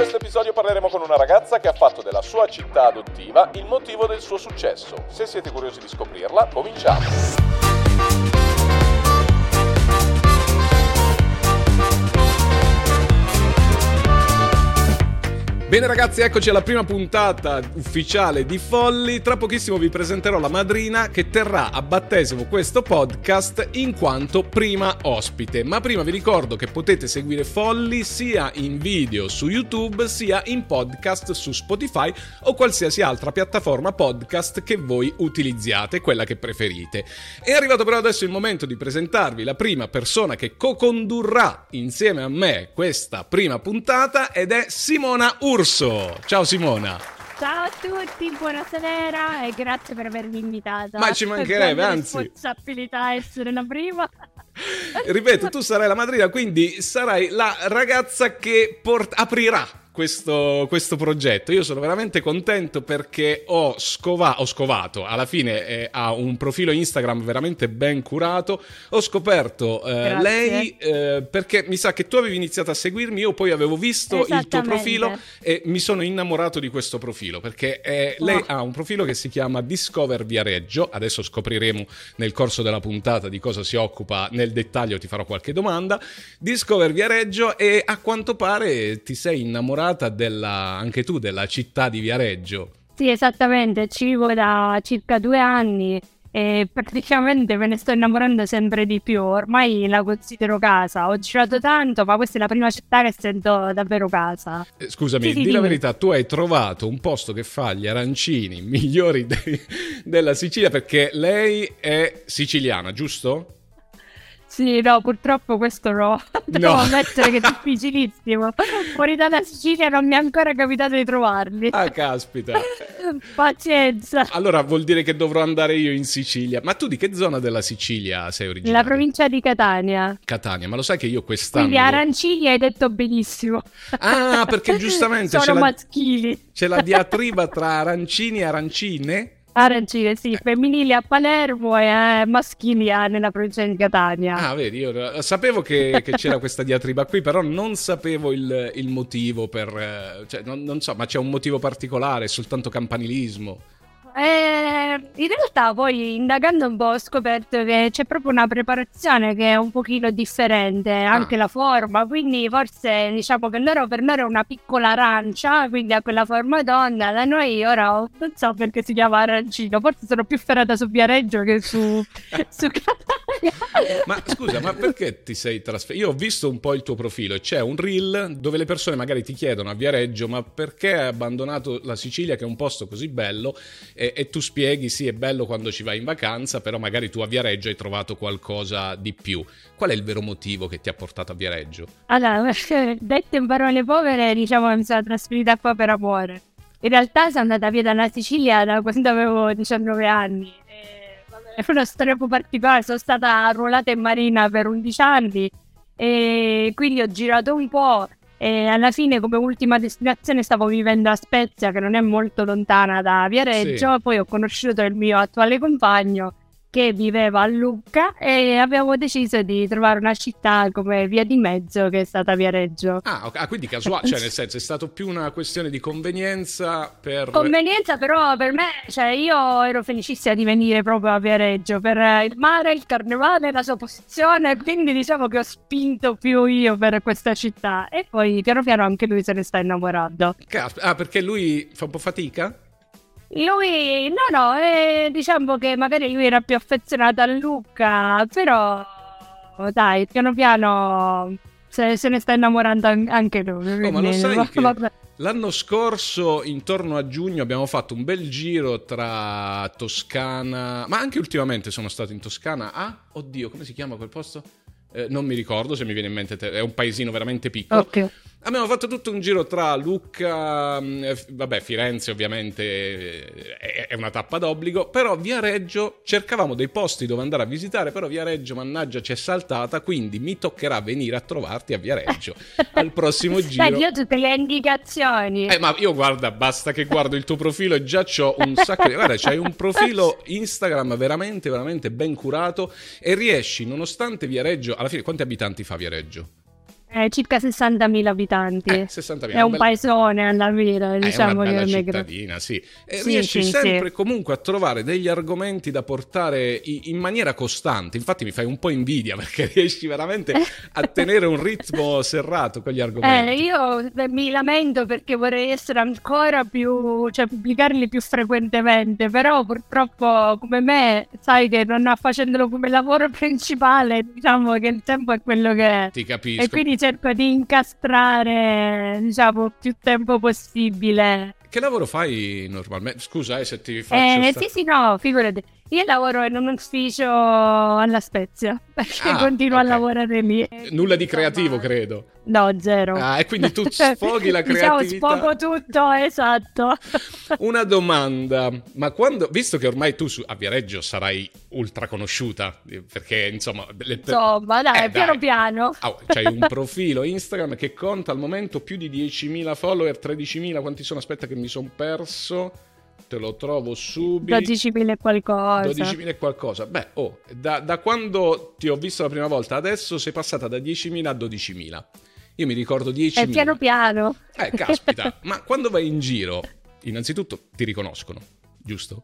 questo episodio parleremo con una ragazza che ha fatto della sua città adottiva il motivo del suo successo. Se siete curiosi di scoprirla, cominciamo. Bene ragazzi, eccoci alla prima puntata ufficiale di Folli. Tra pochissimo vi presenterò la madrina che terrà a battesimo questo podcast in quanto prima ospite. Ma prima vi ricordo che potete seguire Folli sia in video su YouTube sia in podcast su Spotify o qualsiasi altra piattaforma podcast che voi utilizziate, quella che preferite. È arrivato però adesso il momento di presentarvi la prima persona che co-condurrà insieme a me questa prima puntata ed è Simona Urso. Urso. Ciao Simona. Ciao a tutti, buonasera e grazie per avermi invitata. Ma ci mancherebbe, anzi. responsabilità essere la prima. Ripeto, tu sarai la madrina, quindi sarai la ragazza che port- aprirà questo, questo, progetto. Io sono veramente contento perché ho, scova- ho scovato, alla fine eh, ha un profilo Instagram veramente ben curato. Ho scoperto eh, lei eh, perché mi sa che tu avevi iniziato a seguirmi, io poi avevo visto il tuo profilo e mi sono innamorato di questo profilo perché eh, lei ha un profilo che si chiama Discover Viareggio. Adesso scopriremo nel corso della puntata di cosa si occupa nel dettaglio, ti farò qualche domanda. Discover Viareggio e a quanto pare ti sei innamorato innamorata della, anche tu della città di Viareggio. Sì, esattamente, ci vivo da circa due anni e praticamente me ne sto innamorando sempre di più. Ormai la considero casa. Ho girato tanto, ma questa è la prima città che sento davvero casa. Eh, scusami, sì, sì, di la verità, tu hai trovato un posto che fa gli arancini migliori de- della Sicilia perché lei è siciliana, giusto? Sì, no, purtroppo questo no. Devo no. ammettere che è difficilissimo. Fuori dalla Sicilia non mi è ancora capitato di trovarli. Ah, caspita. Pazienza. Allora vuol dire che dovrò andare io in Sicilia. Ma tu di che zona della Sicilia sei originario? La provincia di Catania. Catania, ma lo sai che io quest'anno... Quindi arancini hai detto benissimo. Ah, perché giustamente... Sono c'è maschili. La... C'è la diatriba tra arancini e arancine? Arancine, sì, femminili a Palermo e eh, maschili nella provincia di Catania. Ah, vedi, io sapevo che, che c'era questa diatriba qui, però non sapevo il, il motivo per... Eh, cioè, non, non, so, ma c'è un motivo particolare, soltanto campanilismo? Eh, in realtà poi indagando un po' ho scoperto che c'è proprio una preparazione che è un pochino differente, anche ah. la forma, quindi forse diciamo che loro per loro è una piccola arancia, quindi ha quella forma donna, da noi ora non so perché si chiama arancino, forse sono più ferrata su Viareggio che su, su Ma scusa, ma perché ti sei trasferito? Io ho visto un po' il tuo profilo e c'è un reel dove le persone magari ti chiedono a Viareggio ma perché hai abbandonato la Sicilia che è un posto così bello e, e, tu spieghi sì è bello quando ci vai in vacanza però magari tu a Viareggio hai trovato qualcosa di più. Qual è il vero motivo che ti ha portato a Viareggio? allora dette in parole povere diciamo che mi sono trasferita qua per amore. In realtà sono andata via dalla Sicilia da quando avevo 19 anni. È una storia un po' particolare sono stata arruolata in marina per 11 anni. E quindi ho girato un po' E alla fine, come ultima destinazione, stavo vivendo a Spezia, che non è molto lontana da Viareggio. Sì. Poi ho conosciuto il mio attuale compagno che viveva a Lucca e abbiamo deciso di trovare una città come via di mezzo che è stata Viareggio. Ah, okay. ah quindi casuale, cioè nel senso è stato più una questione di convenienza per... Convenienza però per me, cioè io ero felicissima di venire proprio a Viareggio per il mare, il carnevale, la sua posizione, quindi diciamo che ho spinto più io per questa città e poi piano piano anche lui se ne sta innamorando. Ah, perché lui fa un po' fatica? Lui, no, no, eh, diciamo che magari lui era più affezionato a Luca, però dai, piano piano se, se ne sta innamorando anche lui. Oh, ma lo sai che l'anno scorso, intorno a giugno, abbiamo fatto un bel giro tra Toscana, ma anche ultimamente sono stato in Toscana. Ah, oddio, come si chiama quel posto? Eh, non mi ricordo se mi viene in mente, te- è un paesino veramente piccolo. Ok. Abbiamo fatto tutto un giro tra Lucca, mm, vabbè Firenze ovviamente eh, è una tappa d'obbligo, però Viareggio cercavamo dei posti dove andare a visitare, però Viareggio mannaggia ci è saltata, quindi mi toccherà venire a trovarti a Viareggio al prossimo giro. Dai, io tutte le indicazioni. Eh, ma io guarda, basta che guardo il tuo profilo e già ho un sacco di... Guarda, c'hai un profilo Instagram veramente, veramente ben curato e riesci, nonostante Viareggio, alla fine quanti abitanti fa Viareggio? Eh, circa 60.000 abitanti. Eh, 60.000, è un bella- paesone alla fine, Eh, diciamo che è cittadina, sì. E Sì, riesci sì, sempre sì. comunque a trovare degli argomenti da portare in maniera costante. Infatti mi fai un po' invidia perché riesci veramente a tenere un ritmo serrato con gli Eh, argomenti. io eh, mi lamento perché vorrei essere ancora più, cioè pubblicarli più frequentemente, però purtroppo come me, sai che non facendolo come lavoro principale, diciamo che il tempo è quello che è. Ti capisco. E quindi cerco di incastrare, diciamo, più tempo possibile. Che lavoro fai normalmente? Scusa eh, se ti faccio... Eh, sta- sì, sì, no, figurati. Io lavoro in un ufficio alla Spezia, perché Ah, continuo ok. a lavorare lì. Nulla di creativo, credo. No, zero. Ah, e quindi tu sfoghi la Diciamo, creatività. sfogo tutto, esatto. Una domanda, ma quando, visto che ormai tu a Viareggio sarai ultra conosciuta, perché insomma... le- Insomma, dai, Eh, piano dai. piano. Ah, c'hai un profilo Instagram che conta al momento più di 10.000 follower, 13.000, quanti sono? Aspetta che mi sono perso, te lo trovo subito. 12.000 e qualcosa. 12.000 e qualcosa. Beh, oh, da, da quando ti ho visto la prima volta, adesso sei passata da 10.000 a 12.000. Io mi ricordo 10.000. E piano piano. Eh, caspita, ma quando vai in giro, innanzitutto ti riconoscono, giusto?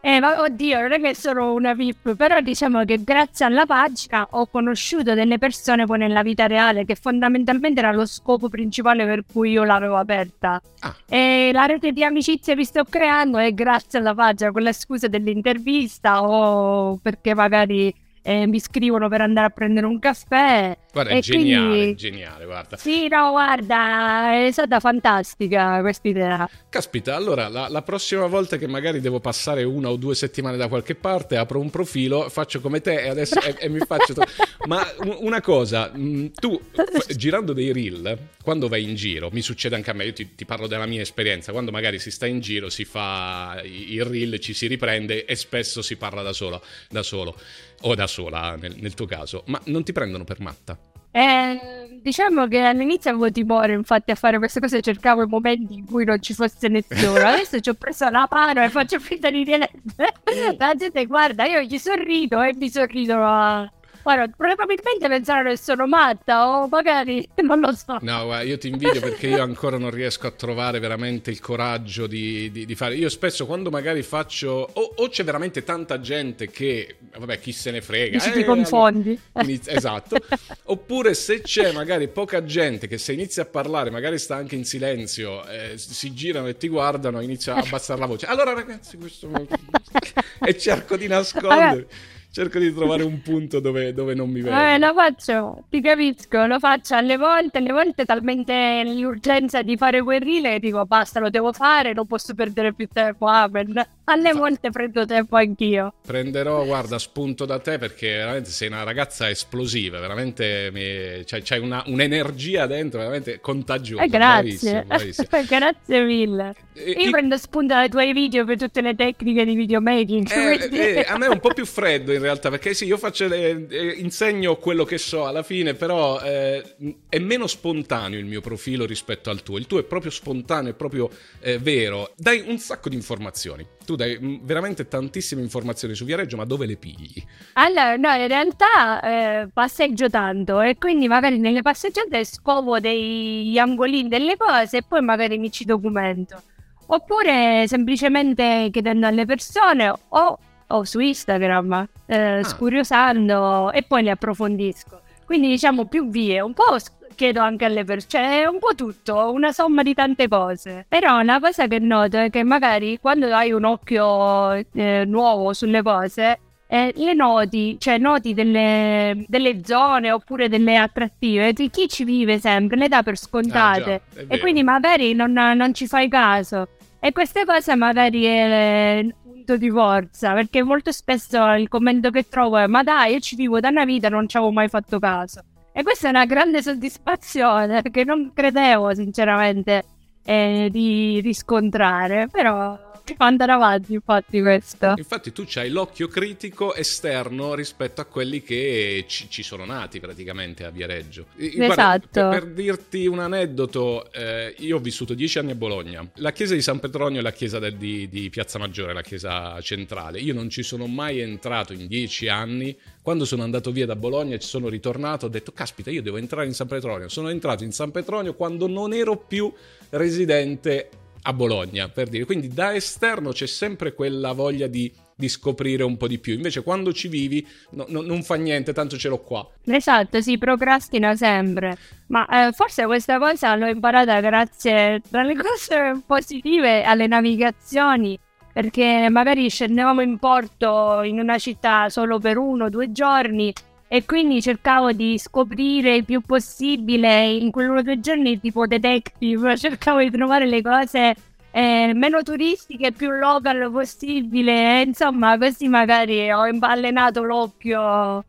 Eh, ma oddio, non è che sono una VIP, però diciamo che grazie alla pagina ho conosciuto delle persone poi nella vita reale, che fondamentalmente era lo scopo principale per cui io l'avevo aperta. Ah, E la rete di amicizie che sto creando è grazie alla pagina, con la scusa dell'intervista o perché magari eh, mi scrivono per andare a prendere un caffè. guarda, è geniale, quindi- geniale, guarda. Sì, no, guarda, è stata fantastica questa idea. Caspita, allora la, la prossima volta che magari devo passare una o due settimane da qualche parte, apro un profilo, faccio come te e adesso e, e mi faccio. to- Ma un- una cosa, mh, tu girando dei reel, quando vai in giro, mi succede anche a me, io ti, ti parlo della mia esperienza, quando magari si sta in giro, si fa il reel, ci si riprende e spesso si parla da solo, da solo o da sola nel, nel tuo caso, ma non ti prendono per matta. Eh, diciamo che all'inizio avevo timore, infatti, a fare queste cose cercavo i momenti in cui non ci fosse nessuno. Adesso ci ho preso la mano e faccio finta di niente. La gente guarda, io gli sorrido e mi sorridono. a- Guarda, probabilmente penseranno che sono matta o magari non lo so. No, guarda, io ti invidio perché io ancora non riesco a trovare veramente il coraggio di, di- di fare. Io spesso quando magari faccio. O, o c'è veramente tanta gente che. Vabbè, chi se ne frega. Dici eh, ti confondi. inizia- esatto. Oppure se c'è magari poca gente che se inizia a parlare, magari sta anche in silenzio, eh, si girano e ti guardano, inizia a abbassare la voce. Allora, ragazzi, questo. e cerco di nascondere. Cerco di trovare un punto dove, dove non mi vedo. Eh, lo faccio, ti capisco, lo faccio alle volte, alle volte talmente l'urgenza di fare reel che dico basta, lo devo fare, non posso perdere più tempo, amen. Alle volte prendo tempo anch'io. Prenderò, guarda, spunto da te perché veramente sei una ragazza esplosiva, veramente mi- c'hai, c'hai una- un'energia dentro, veramente contagiosa. Eh, grazie, Bravissima, bravissima. grazie mille. E- Io i- prendo spunto dai tuoi video per tutte le tecniche di videomaking. Eh, eh, a me è un po' più freddo in realtà perché sì, io faccio le- eh, insegno quello che so alla fine, però eh, è meno spontaneo il mio profilo rispetto al tuo. Il tuo è proprio spontaneo, è proprio eh, vero. Dai un sacco di informazioni. Tu dai mm, veramente tantissime informazioni su Viareggio, ma dove le pigli? Allora, no, in realtà eh, passeggio tanto e quindi magari nelle passeggiate scovo degli angolini delle cose e poi magari mi ci documento. Oppure semplicemente chiedendo alle persone o, o su Instagram, eh, scuriosando e poi le approfondisco. Quindi diciamo più vie, un po' s- chiedo anche alle persone, è un po' tutto, una somma di tante cose. Però una cosa che noto è che magari quando hai un occhio eh, nuovo sulle cose, eh, le noti, cioè noti delle, delle zone oppure delle attrattive, di chi ci vive sempre le dà per scontate Ah, già, e quindi magari non, non ci fai caso. E queste cose magari è un punto di forza, perché molto spesso il commento che trovo è ma dai, io ci vivo da una vita, non ci avevo mai fatto caso. E questa è una grande soddisfazione, perché non credevo sinceramente eh, di riscontrare, però andare avanti, infatti, questo. Infatti, tu hai l'occhio critico esterno rispetto a quelli che ci, ci sono nati praticamente a Viareggio. Esatto. per, per, dirti un aneddoto, eh, io ho vissuto dieci anni a Bologna. La chiesa di San Petronio è la chiesa del, di, di Piazza Maggiore, la chiesa centrale. Io non ci sono mai entrato in dieci anni. Quando sono andato via da Bologna e ci sono ritornato, ho detto: Caspita, io devo entrare in San Petronio. Sono entrato in San Petronio quando non ero più residente a Bologna, per dire. Quindi da esterno c'è sempre quella voglia di, di scoprire un po' di più. Invece quando ci vivi no, no, non fa niente, tanto ce l'ho qua. Esatto, si procrastina sempre. Ma eh, forse questa cosa l'ho imparata grazie, tra le cose positive, alle navigazioni. Perché magari scendevamo in porto in una città solo per uno o due giorni e quindi cercavo di scoprire il più possibile in quei due giorni tipo detective, cercavo di trovare le cose eh, meno turistiche, più local possibile, insomma così magari ho allenato l'occhio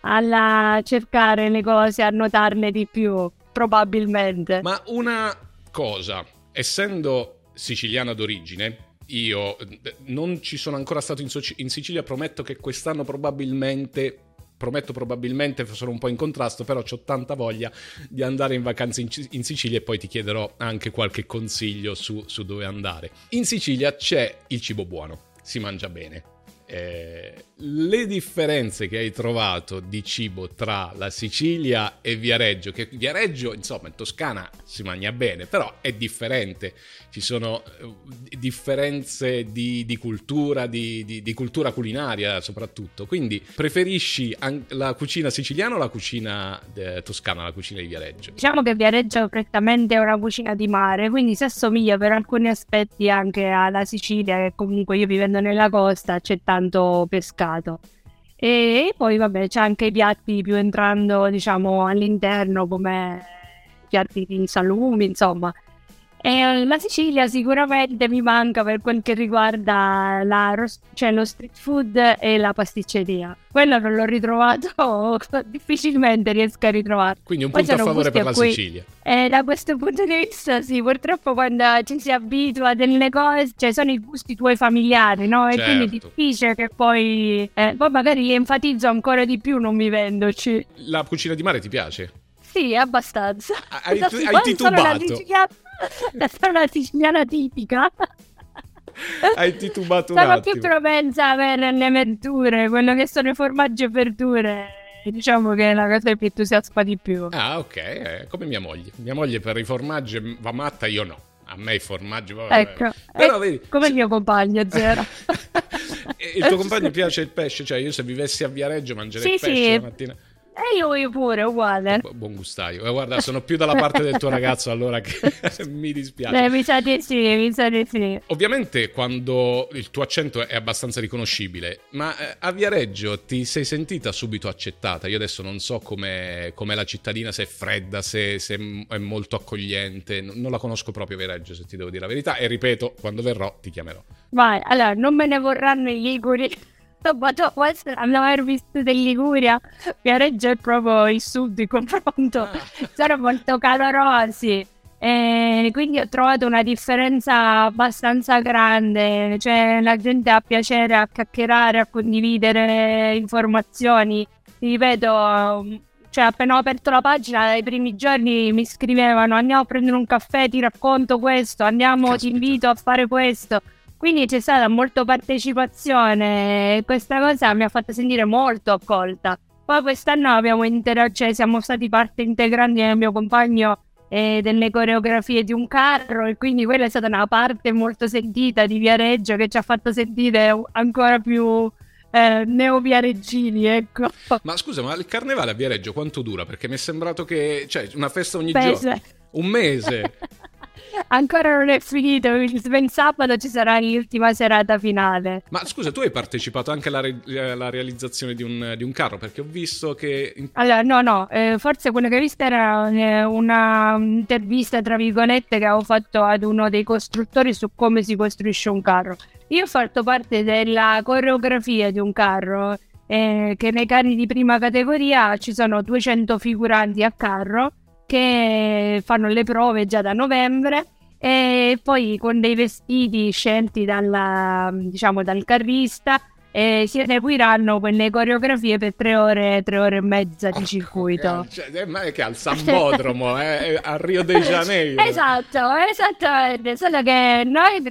alla cercare le cose, a notarne di più, probabilmente. Ma una cosa, essendo siciliana d'origine, io eh, non ci sono ancora stato in Sicilia, prometto che quest'anno probabilmente prometto probabilmente sono un po' in contrasto, però ho tanta voglia di andare in vacanza in, in, Sicilia e poi ti chiederò anche qualche consiglio su, su dove andare. In Sicilia c'è il cibo buono, si mangia bene eh, le differenze che hai trovato di cibo tra la Sicilia e Viareggio, che Viareggio, insomma, in Toscana si mangia bene, però è differente, ci sono eh, differenze di, di cultura, di, di, di, cultura culinaria soprattutto, quindi preferisci la cucina siciliana o la cucina eh, toscana, la cucina di Viareggio? Diciamo che Viareggio è prettamente una cucina di mare, quindi si assomiglia per alcuni aspetti anche alla Sicilia, che comunque io vivendo nella costa c'è tanto tanto pescato. E poi vabbè c'è anche i piatti più entrando diciamo all'interno come piatti di salumi insomma e la Sicilia sicuramente mi manca per quel che riguarda la, cioè lo street food e la pasticceria. Quello non l'ho ritrovato, difficilmente riesco a ritrovarlo. Quindi un punto a favore per la cui, Sicilia. Eh, da questo punto di vista sì, purtroppo quando ci si abitua a delle cose, cioè sono i gusti tuoi familiari, no? E certo. quindi è certo. difficile che poi... Eh, poi magari enfatizzo ancora di più non vivendoci. La cucina di mare ti piace? Sì, abbastanza. Hai, tu, hai titubato? Sono una siciliana tipica. Hai titubato un Sono attimo. più propensa per le verdure, quello che sono i formaggi e verdure. Diciamo che è la cosa che entusiasma di più. Ah, ok, eh, come mia moglie. Mia moglie per i formaggi va matta, io no. A me i formaggi va Ecco, Però, vedi, come il mio compagno, zero. il tuo compagno piace il pesce? Cioè, io se vivessi a Viareggio mangerei sì, pesce sì. la mattina. E io, io pure, uguale. buon gustaio. Eh, guarda, sono più dalla parte del tuo ragazzo allora che mi dispiace. Eh, mi sa di sì, mi sa di sì. Ovviamente quando il tuo accento è abbastanza riconoscibile, ma eh, a Viareggio ti sei sentita subito accettata? Io adesso non so com'è, com'è la cittadina, se è fredda, se, se, è molto accogliente. Non la conosco proprio Viareggio, se ti devo dire la verità. E ripeto, quando verrò ti chiamerò. Vai, allora, non me ne vorranno i liguri dopo questo aver visto in Liguria, Viareggio è proprio il sud di confronto, ah. sono molto calorosi. E quindi ho trovato una differenza abbastanza grande, cioè la gente ha piacere a chiacchierare, a condividere informazioni. Ti ripeto, cioè appena ho aperto la pagina dai primi giorni mi scrivevano andiamo a prendere un caffè, ti racconto questo, andiamo, Caspita. ti invito a fare questo. Quindi c'è stata molta partecipazione e questa cosa mi ha fatto sentire molto accolta. Poi quest'anno abbiamo inter- cioè siamo stati parte integrante del mio compagno e delle coreografie di un carro e quindi quella è stata una parte molto sentita di Viareggio che ci ha fatto sentire ancora più eh, neoviareggini, ecco. Ma scusa, ma il carnevale a Viareggio quanto dura? Perché mi è sembrato che, cioè, una festa ogni giorno. Un mese. Ancora non è finito, il sabato ci sarà l'ultima serata finale. Ma scusa, tu hai partecipato anche alla, re- alla realizzazione di un, di un, carro? Perché ho visto che... Allora, no, no, eh, forse quello che hai visto era eh, un'intervista, tra virgolette, che avevo fatto ad uno dei costruttori su come si costruisce un carro. Io ho fatto parte della coreografia di un carro, eh, che nei carri di prima categoria ci sono 200 figuranti a carro che fanno le prove già da novembre e poi con dei vestiti scelti dalla, diciamo, dal carrista e si eseguiranno quelle coreografie per tre ore, tre ore e mezza di circuito. Cioè, ma è che al Sambodromo, eh, a Rio de Janeiro. esatto, esattamente, solo che noi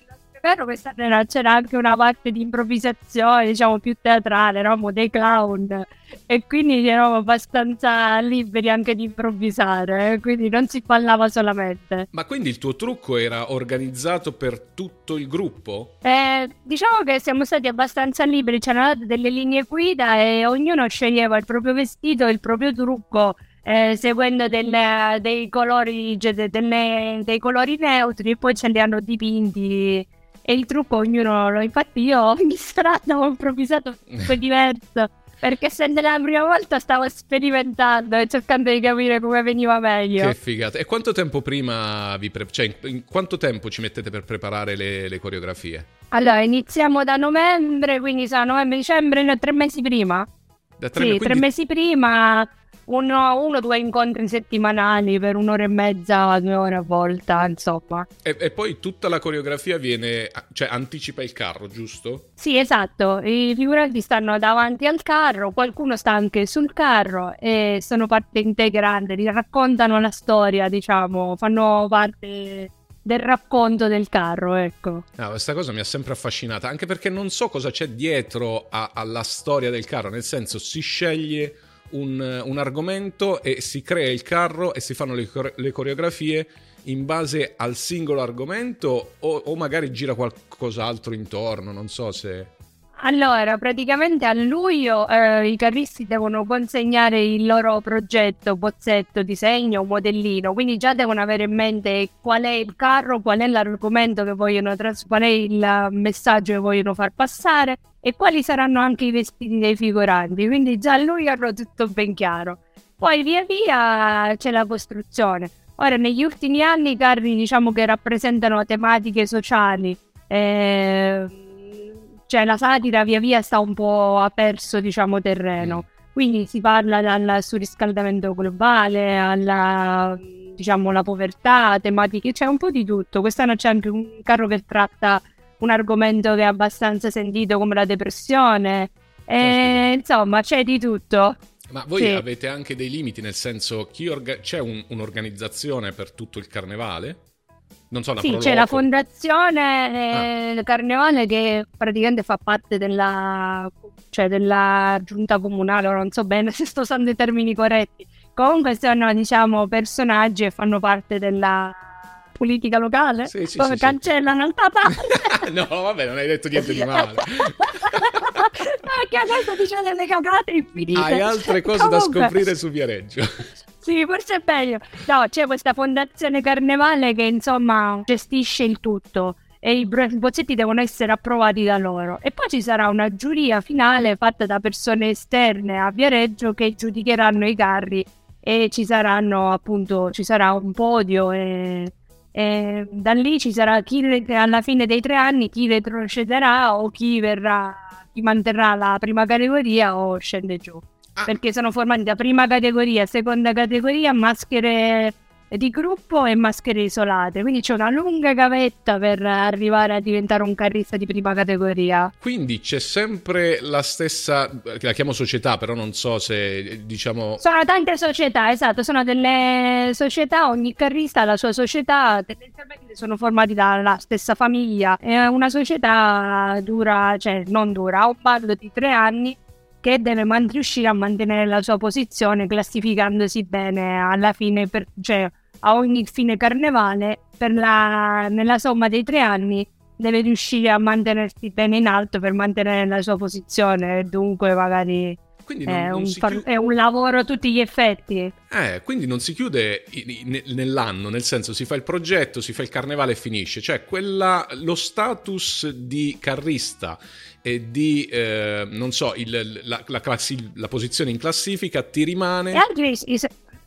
vero quest'anno c'era anche una parte di improvvisazione, diciamo più teatrale, eravamo dei clown e quindi eravamo abbastanza liberi anche di improvvisare, quindi non si ballava solamente. Ma quindi il tuo trucco era organizzato per tutto il gruppo? Eh, diciamo che siamo stati abbastanza liberi, c'erano delle linee guida e ognuno sceglieva il proprio vestito il proprio trucco. Eh, seguendo delle, dei, colori, delle, dei colori neutri e poi ce li hanno dipinti e il trucco ognuno lo infatti io ogni strada ho improvvisato tutto diverso perché essendo la prima volta stavo sperimentando e cercando di capire come veniva meglio. Che figata. E quanto tempo prima vi pre- cioè in quanto tempo ci mettete per preparare le, le coreografie? allora iniziamo da novembre quindi sa novembre dicembre tre mesi prima. Da tre, sì, quindi... tre mesi prima uno, o due incontri settimanali per un'ora e mezza, due ore a volta, insomma. E, e, poi tutta la coreografia viene, cioè anticipa il carro, giusto? Sì, esatto. I figuranti stanno davanti al carro, qualcuno sta anche sul carro e sono parte integrante, raccontano la storia, diciamo, fanno parte del racconto del carro, ecco. Ah, questa cosa mi ha sempre affascinata, anche perché non so cosa c'è dietro a, alla storia del carro, nel senso si sceglie un, un, argomento e si crea il carro e si fanno le, le coreografie in base al singolo argomento o, o magari gira qualcos'altro intorno, non so se... Allora, praticamente a luglio eh, i carristi devono consegnare il loro progetto, bozzetto, disegno, modellino, quindi già devono avere in mente qual è il carro, qual è l'argomento che vogliono trasmettere, qual è il messaggio che vogliono far passare e quali saranno anche i vestiti dei figuranti, quindi già a luglio hanno tutto ben chiaro. Poi via via c'è la costruzione. Ora, negli ultimi anni i carri diciamo che rappresentano tematiche sociali. Eh, cioè la satira via via sta un po' ha perso diciamo terreno. Quindi si parla dal surriscaldamento globale alla diciamo la povertà, tematiche, c'è un po' di tutto. Quest'anno c'è anche un carro che tratta un argomento che è abbastanza sentito come la depressione. E, insomma, c'è di tutto. Ma voi sì. avete anche dei limiti, nel senso, orga- c'è un- un'organizzazione per tutto il carnevale? Non so, una Sì, c'è la fondazione ah. Carnevale che praticamente fa parte della, cioè della giunta comunale, non so bene se sto usando i termini corretti. Comunque sono, diciamo, personaggi e fanno parte della politica locale sì, sì, dove sì, cancellano il papà. no, vabbè, non hai detto niente di male. Perché adesso dice delle cagate infinite. Hai altre cose Comunque... da scoprire su Viareggio. Sì, forse è meglio. No, c'è questa fondazione carnevale che insomma gestisce il tutto e i bozzetti devono essere approvati da loro. E poi ci sarà una giuria finale fatta da persone esterne a Viareggio che giudicheranno i carri e ci saranno appunto ci sarà un podio e, e da lì ci sarà chi alla fine dei tre anni chi retrocederà o chi verrà chi manterrà la prima categoria o scende giù. Ah. Perché sono formati da prima categoria, seconda categoria, maschere di gruppo e maschere isolate. Quindi c'è una lunga gavetta per arrivare a diventare un carrista di prima categoria. Quindi c'è sempre la stessa, la chiamo società, però non so se diciamo. Sono tante società, esatto, sono delle società, ogni carrista ha la sua società, tendenzialmente sono formati dalla stessa famiglia. È una società dura, cioè non dura, ha un bando di tre anni che deve man- riuscire a mantenere la sua posizione classificandosi bene alla fine, per, cioè a ogni fine carnevale, la, nella somma dei tre anni deve riuscire a mantenersi bene in alto per mantenere la sua posizione. E dunque magari quindi non, è, non un chiude... è, un lavoro a tutti gli effetti. Eh, quindi non si chiude nell'anno, nel senso si fa il progetto, si fa il carnevale e finisce. Cioè, quella, lo status di carrista e di, eh, non so, il, la, la, classi, la, posizione in classifica ti rimane...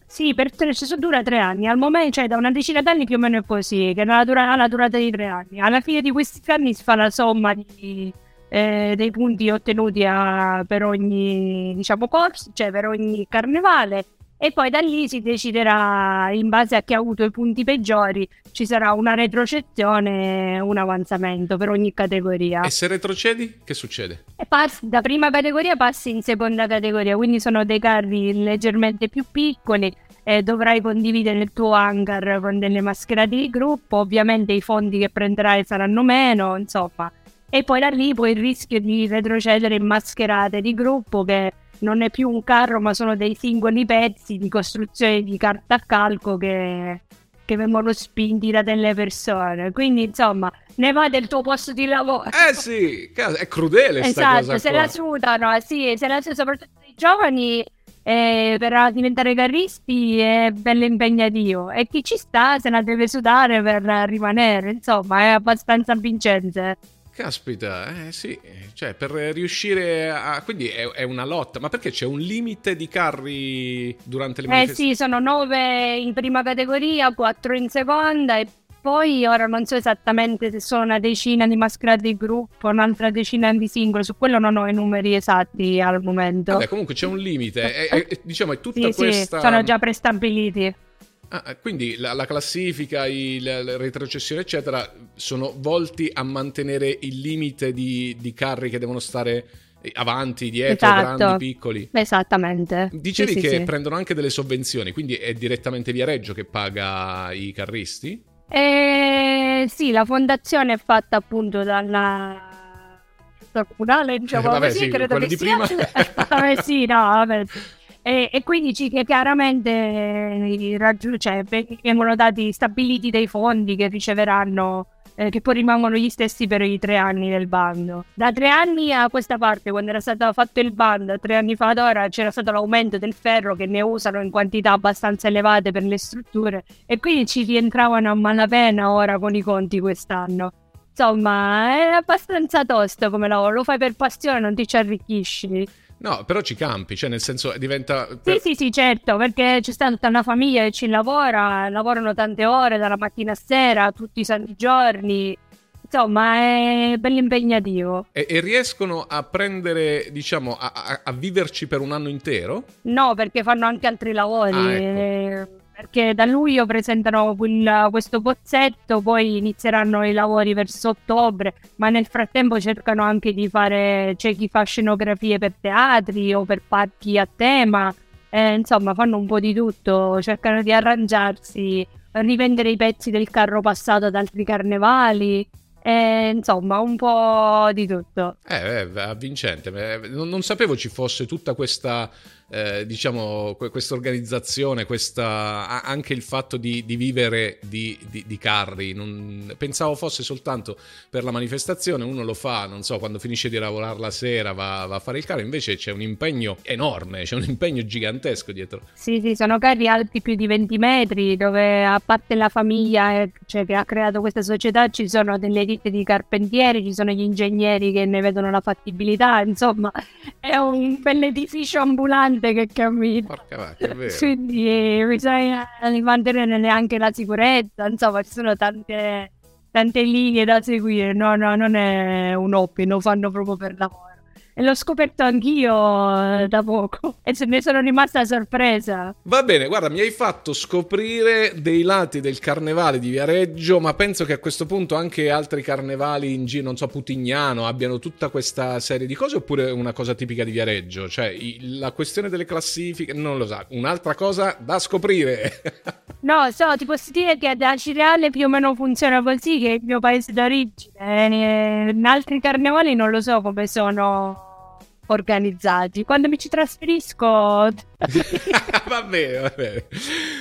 Sì, per tre, dura tre anni. Al momento, cioè da una decina d'anni più o meno è così, che ha la, la durata di tre anni. Alla fine di questi anni si fa la somma di, eh, dei punti ottenuti a, per ogni, diciamo, corso, cioè per ogni carnevale e poi da lì si deciderà in base a chi ha avuto i punti peggiori ci sarà una retrocessione un avanzamento per ogni categoria e se retrocedi che succede? Passi, da prima categoria passi in seconda categoria quindi sono dei carri leggermente più piccoli e dovrai condividere il tuo hangar con delle mascherate di gruppo ovviamente i fondi che prenderai saranno meno insomma e poi da lì poi il rischio di retrocedere in mascherate di gruppo che non è più un carro, ma sono dei singoli pezzi di costruzione di carta a calco che, che vengono spinti da delle persone. Quindi, insomma, ne va del tuo posto di lavoro. Eh sì, è crudele esatto, se la sudano, sì, se la sudano soprattutto i giovani. Eh, per diventare carristi è bello impegnativo e chi ci sta se la deve sudare per rimanere, insomma, è abbastanza vincente. Caspita, eh sì, cioè per riuscire a... quindi è, è, una lotta, ma perché c'è un limite di carri durante le manifestazioni? Eh sì, sono nove in prima categoria, quattro in seconda e poi ora non so esattamente se sono una decina di mascherate di gruppo, un'altra decina di singoli, su quello non ho i numeri esatti al momento. Vabbè, comunque c'è un limite, è, è, diciamo è tutta sì, questa... Sì, sono già prestabiliti. Ah, eh, quindi la, la classifica, il, la retrocessione, eccetera, sono volti a mantenere il limite di, di carri che devono stare avanti, dietro, esatto. grandi, piccoli. Esattamente. Dicevi sì, che sì, prendono anche delle sovvenzioni, quindi è direttamente Viareggio che paga i carristi? Eh, sì, la fondazione è fatta appunto dalla comunale, diciamo vabbè, così, sì, credo che di sia. prima. eh, sì, no, vabbè. E, e, quindi ci, chiaramente eh, raggiung- cioè, vengono dati stabiliti dei fondi che riceveranno, eh, che poi rimangono gli stessi per i tre anni del bando. Da tre anni a questa parte, quando era stato fatto il bando, tre anni fa ad ora, c'era stato l'aumento del ferro che ne usano in quantità abbastanza elevate per le strutture e quindi ci rientravano a malapena ora con i conti quest'anno. Insomma, è abbastanza tosto come lavoro, lo fai per passione, non ti ci arricchisci. No, però ci campi, cioè nel senso diventa... Per... Sì, sì, sì, certo, perché c'è stata tutta una famiglia che ci lavora, lavorano tante ore dalla mattina a sera, tutti i santi giorni, insomma è bello impegnativo. E, e, riescono a prendere, diciamo, a, a, a, viverci per un anno intero? No, perché fanno anche altri lavori. Ah, ecco perché da luglio presentano il, questo bozzetto, poi inizieranno i lavori verso ottobre, ma nel frattempo cercano anche di fare, c'è chi fa scenografie per teatri o per parchi a tema, eh, insomma fanno un po' di tutto, cercano di arrangiarsi, rivendere i pezzi del carro passato ad altri carnevali. Eh, insomma, un po' di tutto. Eh, eh avvincente. Non, non sapevo ci fosse tutta questa eh, diciamo, questa organizzazione, anche il fatto di, di vivere di, di, di carri. Non, pensavo fosse soltanto per la manifestazione, uno lo fa, non so, quando finisce di lavorare la sera va, va a fare il carro, invece c'è un impegno enorme, c'è un impegno gigantesco dietro. Sì, sì, sono carri alti più di 20 metri, dove a parte la famiglia eh, cioè, che ha creato questa società ci sono delle ditte di carpentieri, ci sono gli ingegneri che ne vedono la fattibilità, insomma è un bell'edificio ambulante gente che cammina. Porca vacca, è vero. Quindi bisogna mantenere anche la sicurezza, insomma ci sono tante, tante linee da seguire, no, no, non è un hobby, lo fanno proprio per lavoro. E l'ho scoperto anch'io eh, da poco e se ne sono rimasta sorpresa. Va bene, guarda, mi hai fatto scoprire dei lati del carnevale di Viareggio, ma penso che a questo punto anche altri carnevali in giro, non so, Putignano, abbiano tutta questa serie di cose oppure una cosa tipica di Viareggio? Cioè, la questione delle classifiche, non lo so, un'altra cosa da scoprire. no, so, ti posso dire che da Cireale più o meno funziona così, che è il mio paese d'origine. In altri carnevali non lo so come sono organizzati. Quando mi ci trasferisco... va bene, va bene.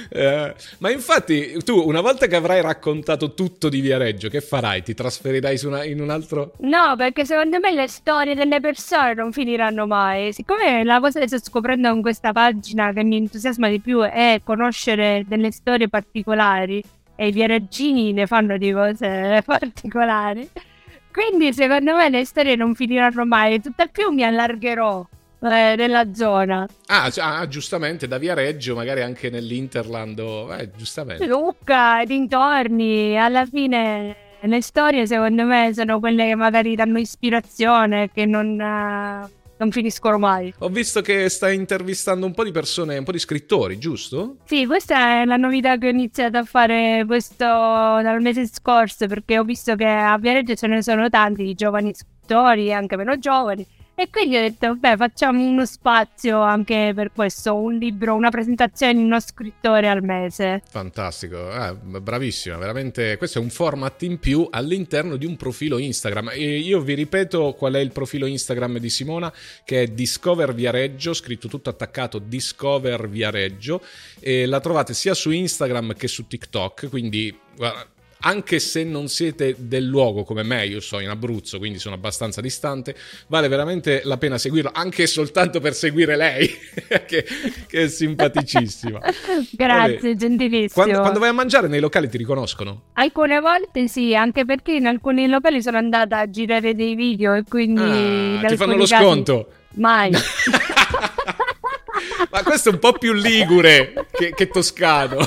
Uh, ma infatti tu una volta che avrai raccontato tutto di Viareggio, che farai? Ti trasferirai una, in un altro... No, perché secondo me le storie delle persone non finiranno mai. Siccome la cosa che sto scoprendo con questa pagina che mi entusiasma di più è conoscere delle storie particolari e i viareggini ne fanno di cose particolari quindi secondo me le storie non finiranno mai, tutt'al più mi allargherò eh, nella zona. Ah, ah, giustamente, da Viareggio, magari anche nell'Interland, eh, giustamente. Lucca, dintorni, alla fine le storie secondo me sono quelle che magari danno ispirazione, che non... Uh non finiscono mai. Ho visto che stai intervistando un po' di persone, un po' di scrittori, giusto? Sì, questa è la novità che ho iniziato a fare questo dal mese scorso perché ho visto che a Viareggio ce ne sono tanti di giovani scrittori, anche meno giovani e quindi ho detto, beh, facciamo uno spazio anche per questo, un libro, una presentazione di uno scrittore al mese. Fantastico, eh, bravissima, veramente. Questo è un format in più all'interno di un profilo Instagram. E io vi ripeto qual è il profilo Instagram di Simona, che è Discover Viareggio, scritto tutto attaccato Discover Viareggio. E la trovate sia su Instagram che su TikTok, quindi guarda, anche se non siete del luogo come me, io sto in Abruzzo, quindi sono abbastanza distante, vale veramente la pena seguirlo, anche soltanto per seguire lei, che, che, è simpaticissima. Grazie, Vabbè. gentilissimo. Quando, quando, vai a mangiare nei locali ti riconoscono? Alcune volte sì, anche perché in alcuni locali sono andata a girare dei video e quindi... Ah, ti fanno lo sconto? Mai. Ma questo è un po' più ligure che, che toscano.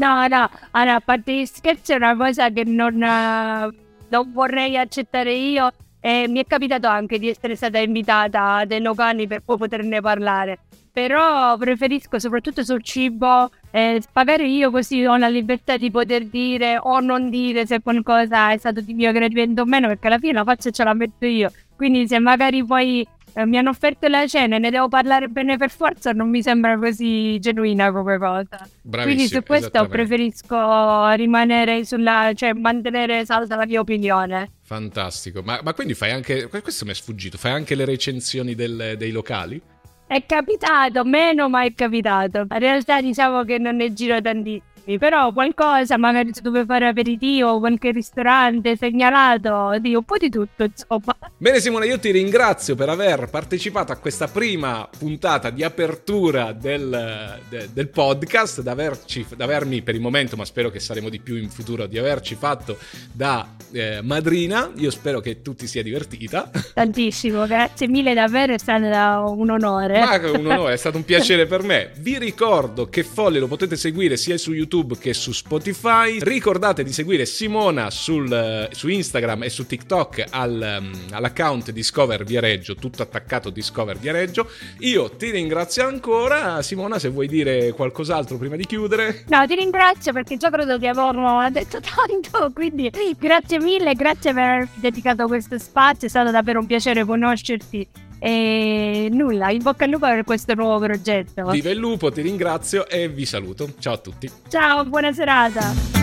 No, no, allora, a parte gli scherzi è una cosa che non, non vorrei accettare io e mi è capitato anche di essere stata invitata a dei locali per poterne parlare. Però preferisco soprattutto sul cibo, eh, magari io così ho la libertà di poter dire o non dire se qualcosa è stato di mio gradimento o meno, perché alla fine la faccia ce la metto io. Quindi se magari poi eh, mi hanno offerto la cena e ne devo parlare bene per forza, non mi sembra così genuina come cosa. Quindi su questo preferisco rimanere sulla, cioè mantenere salda la mia opinione. Fantastico, ma, ma quindi fai anche, questo mi è sfuggito, fai anche le recensioni del, dei locali? È capitato, meno ma è capitato. In realtà diciamo che non ne giro tantissimo però qualcosa, magari se dove fare aperitivo, qualche ristorante segnalato, di un po' di tutto, insomma. Bene Simone, io ti ringrazio per aver partecipato a questa prima puntata di apertura del, de, del podcast, da, averci, da avermi per il momento, ma spero che saremo di più in futuro, di averci fatto da eh, madrina. Io spero che tu ti sia divertita. Tantissimo, grazie mille davvero, è stato un onore. Ma un onore, è stato un piacere per me. Vi ricordo che Folle lo potete seguire sia su YouTube YouTube che su Spotify. Ricordate di seguire Simona sul, eh, su Instagram e su TikTok al, um, all'account Discover Viareggio, tutto attaccato Discover Viareggio. Io ti ringrazio ancora. Simona, se vuoi dire qualcos'altro prima di chiudere. No, ti ringrazio perché già credo di averlo detto tanto, quindi grazie mille, grazie per aver dedicato questo spazio, è stato davvero un piacere conoscerti e nulla, in bocca al lupo per questo nuovo progetto. Viva il lupo, ti ringrazio e vi saluto. Ciao a tutti. Ciao, buona serata.